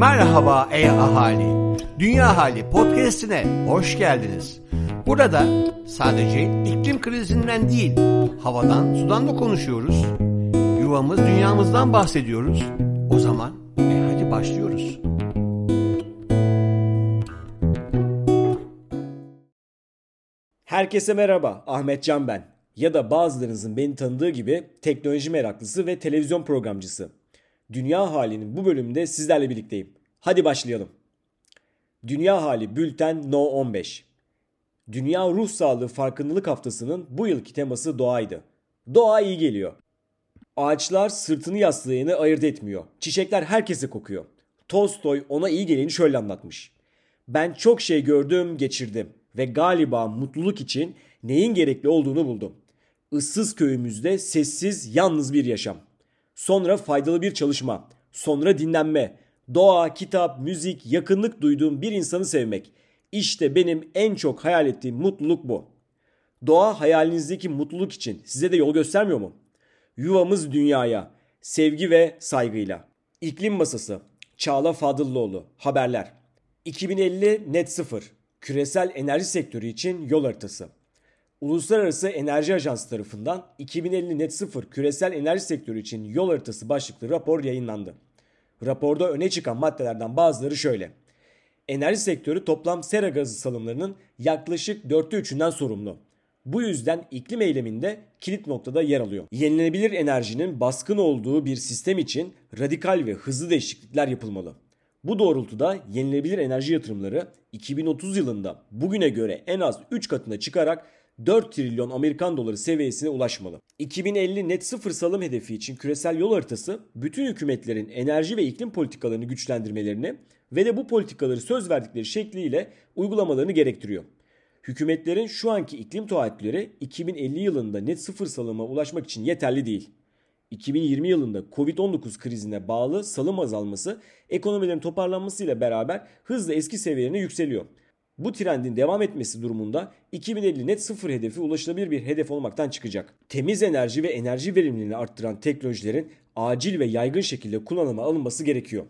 Merhaba ey ahali. Dünya Hali podcast'ine hoş geldiniz. Burada sadece iklim krizinden değil, havadan, sudan da konuşuyoruz. Yuvamız, dünyamızdan bahsediyoruz. O zaman e hadi başlıyoruz. Herkese merhaba, Ahmet Can ben. Ya da bazılarınızın beni tanıdığı gibi teknoloji meraklısı ve televizyon programcısı. Dünya Hali'nin bu bölümünde sizlerle birlikteyim. Hadi başlayalım. Dünya Hali Bülten No 15 Dünya Ruh Sağlığı Farkındalık Haftası'nın bu yılki teması doğaydı. Doğa iyi geliyor. Ağaçlar sırtını yaslayanı ayırt etmiyor. Çiçekler herkese kokuyor. Tolstoy ona iyi geleni şöyle anlatmış. Ben çok şey gördüm, geçirdim ve galiba mutluluk için neyin gerekli olduğunu buldum. Issız köyümüzde sessiz, yalnız bir yaşam. Sonra faydalı bir çalışma. Sonra dinlenme. Doğa, kitap, müzik, yakınlık duyduğum bir insanı sevmek. İşte benim en çok hayal ettiğim mutluluk bu. Doğa hayalinizdeki mutluluk için size de yol göstermiyor mu? Yuvamız dünyaya. Sevgi ve saygıyla. İklim Masası. Çağla Fadıllıoğlu. Haberler. 2050 net sıfır. Küresel enerji sektörü için yol haritası. Uluslararası Enerji Ajansı tarafından 2050 net sıfır küresel enerji sektörü için yol haritası başlıklı rapor yayınlandı. Raporda öne çıkan maddelerden bazıları şöyle. Enerji sektörü toplam sera gazı salımlarının yaklaşık dörtte üçünden sorumlu. Bu yüzden iklim eyleminde kilit noktada yer alıyor. Yenilenebilir enerjinin baskın olduğu bir sistem için radikal ve hızlı değişiklikler yapılmalı. Bu doğrultuda yenilenebilir enerji yatırımları 2030 yılında bugüne göre en az 3 katına çıkarak 4 trilyon Amerikan doları seviyesine ulaşmalı. 2050 net sıfır salım hedefi için küresel yol haritası bütün hükümetlerin enerji ve iklim politikalarını güçlendirmelerini ve de bu politikaları söz verdikleri şekliyle uygulamalarını gerektiriyor. Hükümetlerin şu anki iklim taahhütleri 2050 yılında net sıfır salıma ulaşmak için yeterli değil. 2020 yılında Covid-19 krizine bağlı salım azalması ekonomilerin toparlanmasıyla beraber hızla eski seviyelerine yükseliyor. Bu trendin devam etmesi durumunda 2050 net sıfır hedefi ulaşılabilir bir hedef olmaktan çıkacak. Temiz enerji ve enerji verimliliğini arttıran teknolojilerin acil ve yaygın şekilde kullanıma alınması gerekiyor.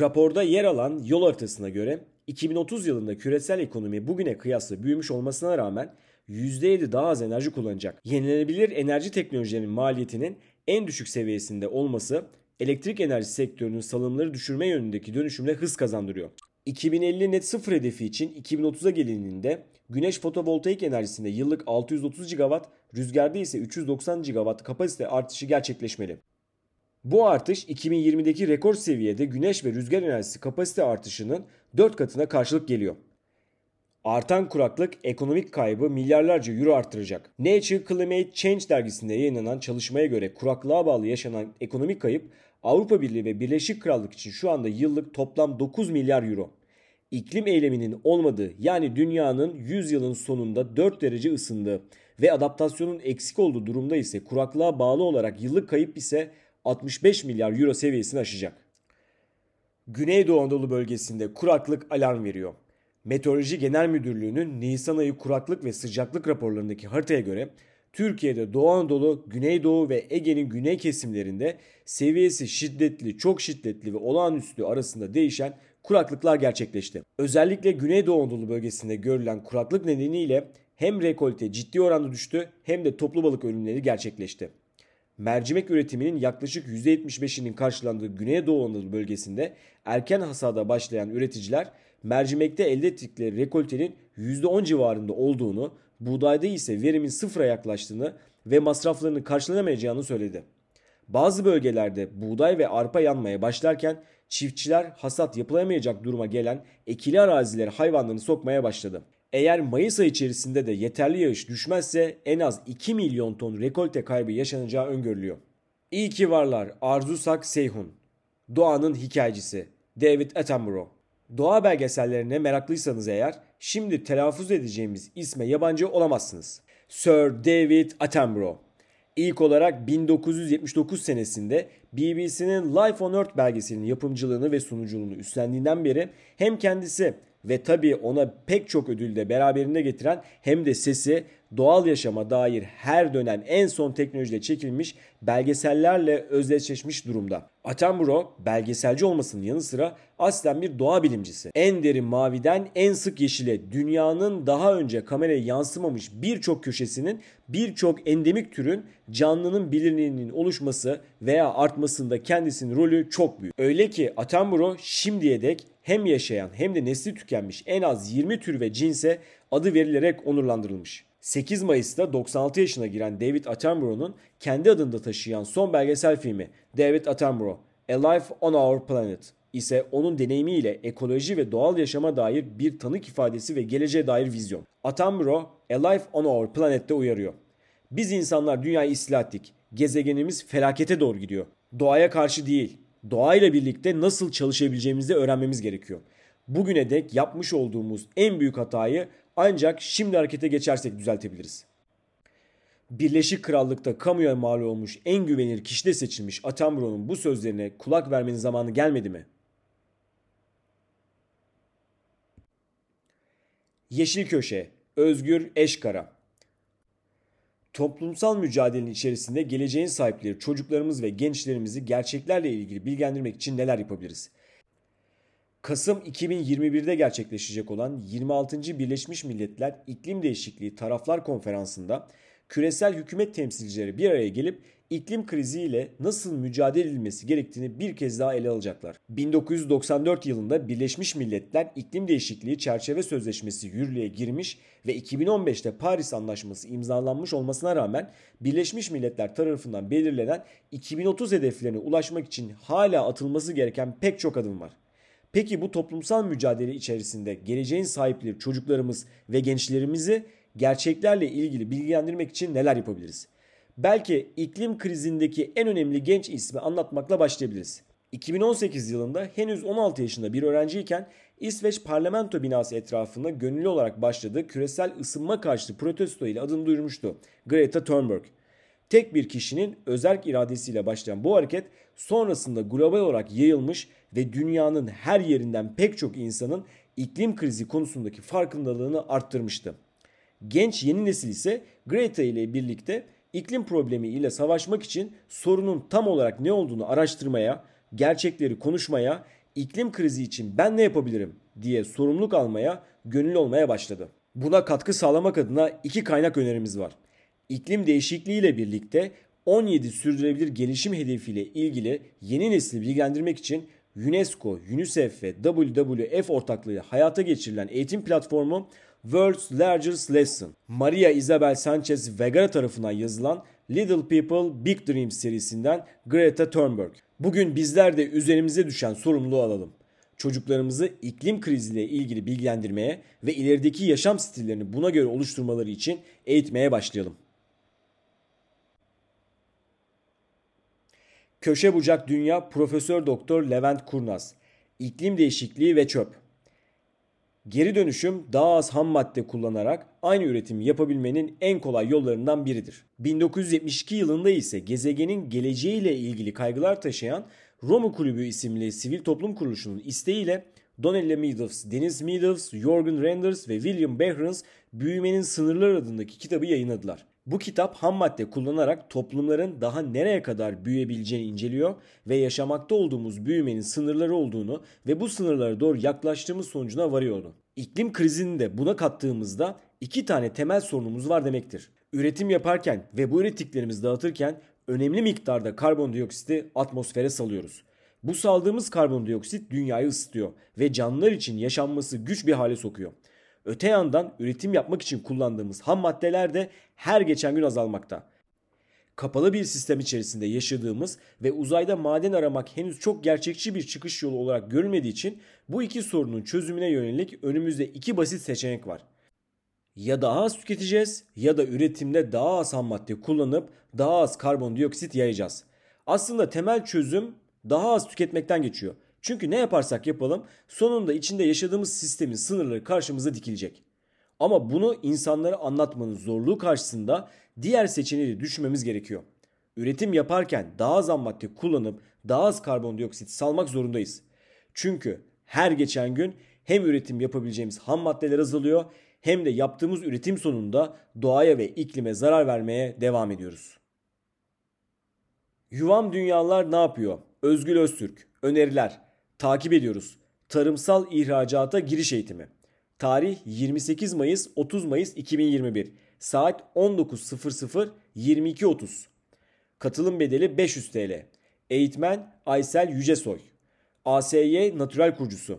Raporda yer alan yol haritasına göre 2030 yılında küresel ekonomi bugüne kıyasla büyümüş olmasına rağmen %7 daha az enerji kullanacak. Yenilenebilir enerji teknolojilerinin maliyetinin en düşük seviyesinde olması elektrik enerji sektörünün salımları düşürme yönündeki dönüşümle hız kazandırıyor. 2050 net sıfır hedefi için 2030'a gelindiğinde güneş fotovoltaik enerjisinde yıllık 630 GW, rüzgarda ise 390 GW kapasite artışı gerçekleşmeli. Bu artış 2020'deki rekor seviyede güneş ve rüzgar enerjisi kapasite artışının 4 katına karşılık geliyor. Artan kuraklık ekonomik kaybı milyarlarca euro artıracak. Nature Climate Change dergisinde yayınlanan çalışmaya göre kuraklığa bağlı yaşanan ekonomik kayıp Avrupa Birliği ve Birleşik Krallık için şu anda yıllık toplam 9 milyar euro. İklim eyleminin olmadığı yani dünyanın 100 yılın sonunda 4 derece ısındığı ve adaptasyonun eksik olduğu durumda ise kuraklığa bağlı olarak yıllık kayıp ise 65 milyar euro seviyesini aşacak. Güneydoğu Anadolu bölgesinde kuraklık alarm veriyor. Meteoroloji Genel Müdürlüğü'nün Nisan ayı kuraklık ve sıcaklık raporlarındaki haritaya göre Türkiye'de Doğu Anadolu, Güneydoğu ve Ege'nin güney kesimlerinde seviyesi şiddetli, çok şiddetli ve olağanüstü arasında değişen kuraklıklar gerçekleşti. Özellikle Güneydoğu Anadolu bölgesinde görülen kuraklık nedeniyle hem rekolte ciddi oranda düştü hem de toplu balık ölümleri gerçekleşti. Mercimek üretiminin yaklaşık %75'inin karşılandığı Güneydoğu Anadolu bölgesinde erken hasada başlayan üreticiler mercimekte elde ettikleri rekoltenin %10 civarında olduğunu, buğdayda ise verimin sıfıra yaklaştığını ve masraflarını karşılayamayacağını söyledi. Bazı bölgelerde buğday ve arpa yanmaya başlarken çiftçiler hasat yapılamayacak duruma gelen ekili arazilere hayvanlarını sokmaya başladı. Eğer Mayıs ayı içerisinde de yeterli yağış düşmezse en az 2 milyon ton rekolte kaybı yaşanacağı öngörülüyor. İyi ki varlar Arzu Sak Seyhun. Doğanın hikayecisi David Attenborough. Doğa belgesellerine meraklıysanız eğer şimdi telaffuz edeceğimiz isme yabancı olamazsınız. Sir David Attenborough. İlk olarak 1979 senesinde BBC'nin Life on Earth belgeselinin yapımcılığını ve sunuculuğunu üstlendiğinden beri hem kendisi ve tabii ona pek çok ödül de beraberinde getiren hem de sesi doğal yaşama dair her dönem en son teknolojiyle çekilmiş belgesellerle özdeşleşmiş durumda. Attenborough belgeselci olmasının yanı sıra aslen bir doğa bilimcisi. En derin maviden en sık yeşile dünyanın daha önce kameraya yansımamış birçok köşesinin birçok endemik türün canlının bilinirliğinin oluşması veya artmasında kendisinin rolü çok büyük. Öyle ki Attenborough şimdiye dek hem yaşayan hem de nesli tükenmiş en az 20 tür ve cinse adı verilerek onurlandırılmış. 8 Mayıs'ta 96 yaşına giren David Attenborough'un kendi adında taşıyan son belgesel filmi David Attenborough A Life on Our Planet ise onun deneyimiyle ekoloji ve doğal yaşama dair bir tanık ifadesi ve geleceğe dair vizyon. Attenborough A Life on Our Planet'te uyarıyor. Biz insanlar dünyayı istila ettik. Gezegenimiz felakete doğru gidiyor. Doğaya karşı değil, doğayla birlikte nasıl çalışabileceğimizi öğrenmemiz gerekiyor. Bugüne dek yapmış olduğumuz en büyük hatayı ancak şimdi harekete geçersek düzeltebiliriz. Birleşik Krallık'ta kamuya mal olmuş en güvenilir kişide seçilmiş Attenborough'un bu sözlerine kulak vermenin zamanı gelmedi mi? Yeşil Köşe, Özgür Eşkara Toplumsal mücadelenin içerisinde geleceğin sahipleri çocuklarımız ve gençlerimizi gerçeklerle ilgili bilgilendirmek için neler yapabiliriz? Kasım 2021'de gerçekleşecek olan 26. Birleşmiş Milletler İklim Değişikliği Taraflar Konferansı'nda küresel hükümet temsilcileri bir araya gelip iklim kriziyle nasıl mücadele edilmesi gerektiğini bir kez daha ele alacaklar. 1994 yılında Birleşmiş Milletler İklim Değişikliği Çerçeve Sözleşmesi yürürlüğe girmiş ve 2015'te Paris Anlaşması imzalanmış olmasına rağmen Birleşmiş Milletler tarafından belirlenen 2030 hedeflerine ulaşmak için hala atılması gereken pek çok adım var. Peki bu toplumsal mücadele içerisinde geleceğin sahipleri çocuklarımız ve gençlerimizi gerçeklerle ilgili bilgilendirmek için neler yapabiliriz? Belki iklim krizindeki en önemli genç ismi anlatmakla başlayabiliriz. 2018 yılında henüz 16 yaşında bir öğrenciyken İsveç parlamento binası etrafında gönüllü olarak başladığı küresel ısınma karşıtı protesto ile adını duyurmuştu. Greta Thunberg. Tek bir kişinin özerk iradesiyle başlayan bu hareket sonrasında global olarak yayılmış ve dünyanın her yerinden pek çok insanın iklim krizi konusundaki farkındalığını arttırmıştı. Genç yeni nesil ise Greta ile birlikte iklim problemi ile savaşmak için sorunun tam olarak ne olduğunu araştırmaya, gerçekleri konuşmaya, iklim krizi için ben ne yapabilirim diye sorumluluk almaya, gönüllü olmaya başladı. Buna katkı sağlamak adına iki kaynak önerimiz var. İklim değişikliği ile birlikte 17 sürdürülebilir gelişim hedefiyle ilgili yeni nesli bilgilendirmek için UNESCO, UNICEF ve WWF ortaklığıyla hayata geçirilen eğitim platformu World's Largest Lesson, Maria Isabel Sanchez Vegara tarafından yazılan Little People Big Dreams serisinden Greta Thunberg. Bugün bizler de üzerimize düşen sorumluluğu alalım. Çocuklarımızı iklim kriziyle ilgili bilgilendirmeye ve ilerideki yaşam stillerini buna göre oluşturmaları için eğitmeye başlayalım. Köşe Bucak Dünya Profesör Doktor Levent Kurnaz. İklim değişikliği ve çöp. Geri dönüşüm daha az ham madde kullanarak aynı üretimi yapabilmenin en kolay yollarından biridir. 1972 yılında ise gezegenin geleceğiyle ilgili kaygılar taşıyan Roma Kulübü isimli sivil toplum kuruluşunun isteğiyle Donella Meadows, Dennis Meadows, Jorgen Renders ve William Behrens Büyümenin Sınırları adındaki kitabı yayınladılar. Bu kitap ham madde kullanarak toplumların daha nereye kadar büyüyebileceğini inceliyor ve yaşamakta olduğumuz büyümenin sınırları olduğunu ve bu sınırlara doğru yaklaştığımız sonucuna varıyordu. İklim krizini de buna kattığımızda iki tane temel sorunumuz var demektir. Üretim yaparken ve bu ürettiklerimizi dağıtırken önemli miktarda karbondioksiti atmosfere salıyoruz. Bu saldığımız karbondioksit dünyayı ısıtıyor ve canlılar için yaşanması güç bir hale sokuyor. Öte yandan üretim yapmak için kullandığımız ham maddeler de her geçen gün azalmakta. Kapalı bir sistem içerisinde yaşadığımız ve uzayda maden aramak henüz çok gerçekçi bir çıkış yolu olarak görülmediği için bu iki sorunun çözümüne yönelik önümüzde iki basit seçenek var. Ya daha az tüketeceğiz ya da üretimde daha az ham madde kullanıp daha az karbondioksit yayacağız. Aslında temel çözüm daha az tüketmekten geçiyor. Çünkü ne yaparsak yapalım sonunda içinde yaşadığımız sistemin sınırları karşımıza dikilecek. Ama bunu insanlara anlatmanın zorluğu karşısında diğer seçeneği düşünmemiz gerekiyor. Üretim yaparken daha az ham madde kullanıp daha az karbondioksit salmak zorundayız. Çünkü her geçen gün hem üretim yapabileceğimiz ham maddeler azalıyor hem de yaptığımız üretim sonunda doğaya ve iklime zarar vermeye devam ediyoruz. Yuvam Dünyalar ne yapıyor? Özgül Öztürk. Öneriler. Takip ediyoruz. Tarımsal ihracata giriş eğitimi. Tarih 28 Mayıs 30 Mayıs 2021. Saat 19.00 22.30. Katılım bedeli 500 TL. Eğitmen Aysel Yücesoy. ASY Natürel kurucusu.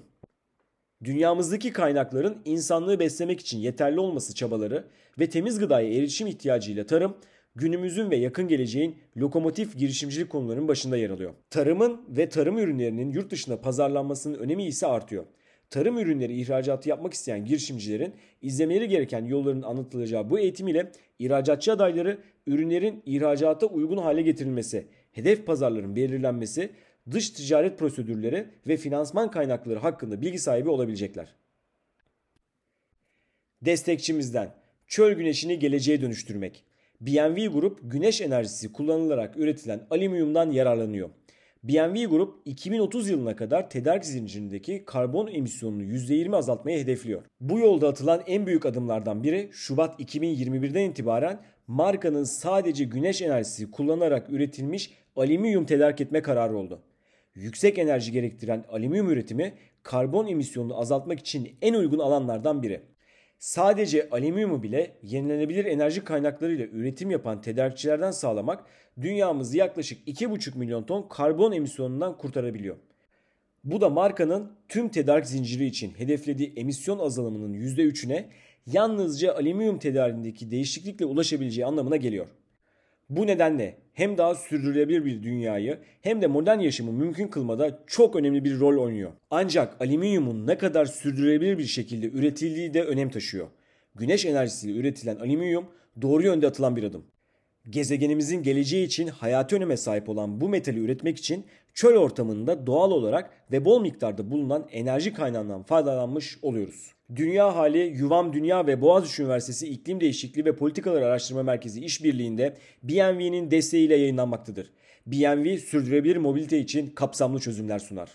Dünyamızdaki kaynakların insanlığı beslemek için yeterli olması çabaları ve temiz gıdaya erişim ihtiyacıyla tarım günümüzün ve yakın geleceğin lokomotif girişimcilik konularının başında yer alıyor. Tarımın ve tarım ürünlerinin yurt dışında pazarlanmasının önemi ise artıyor. Tarım ürünleri ihracatı yapmak isteyen girişimcilerin izlemeleri gereken yolların anlatılacağı bu eğitim ile ihracatçı adayları ürünlerin ihracata uygun hale getirilmesi, hedef pazarların belirlenmesi, dış ticaret prosedürleri ve finansman kaynakları hakkında bilgi sahibi olabilecekler. Destekçimizden çöl güneşini geleceğe dönüştürmek. BNV Grup güneş enerjisi kullanılarak üretilen alüminyumdan yararlanıyor. BNV Grup 2030 yılına kadar tedarik zincirindeki karbon emisyonunu %20 azaltmayı hedefliyor. Bu yolda atılan en büyük adımlardan biri Şubat 2021'den itibaren markanın sadece güneş enerjisi kullanarak üretilmiş alüminyum tedarik etme kararı oldu. Yüksek enerji gerektiren alüminyum üretimi karbon emisyonunu azaltmak için en uygun alanlardan biri. Sadece alüminyumu bile yenilenebilir enerji kaynaklarıyla üretim yapan tedarikçilerden sağlamak dünyamızı yaklaşık 2,5 milyon ton karbon emisyonundan kurtarabiliyor. Bu da markanın tüm tedarik zinciri için hedeflediği emisyon azalımının %3'üne yalnızca alüminyum tedariğindeki değişiklikle ulaşabileceği anlamına geliyor. Bu nedenle hem daha sürdürülebilir bir dünyayı hem de modern yaşamı mümkün kılmada çok önemli bir rol oynuyor. Ancak alüminyumun ne kadar sürdürülebilir bir şekilde üretildiği de önem taşıyor. Güneş enerjisiyle üretilen alüminyum doğru yönde atılan bir adım. Gezegenimizin geleceği için hayati öneme sahip olan bu metali üretmek için çöl ortamında doğal olarak ve bol miktarda bulunan enerji kaynağından faydalanmış oluyoruz. Dünya Hali, Yuvam Dünya ve Boğaziçi Üniversitesi İklim Değişikliği ve Politikalar Araştırma Merkezi işbirliğinde BNV'nin desteğiyle yayınlanmaktadır. BNV sürdürülebilir mobilite için kapsamlı çözümler sunar.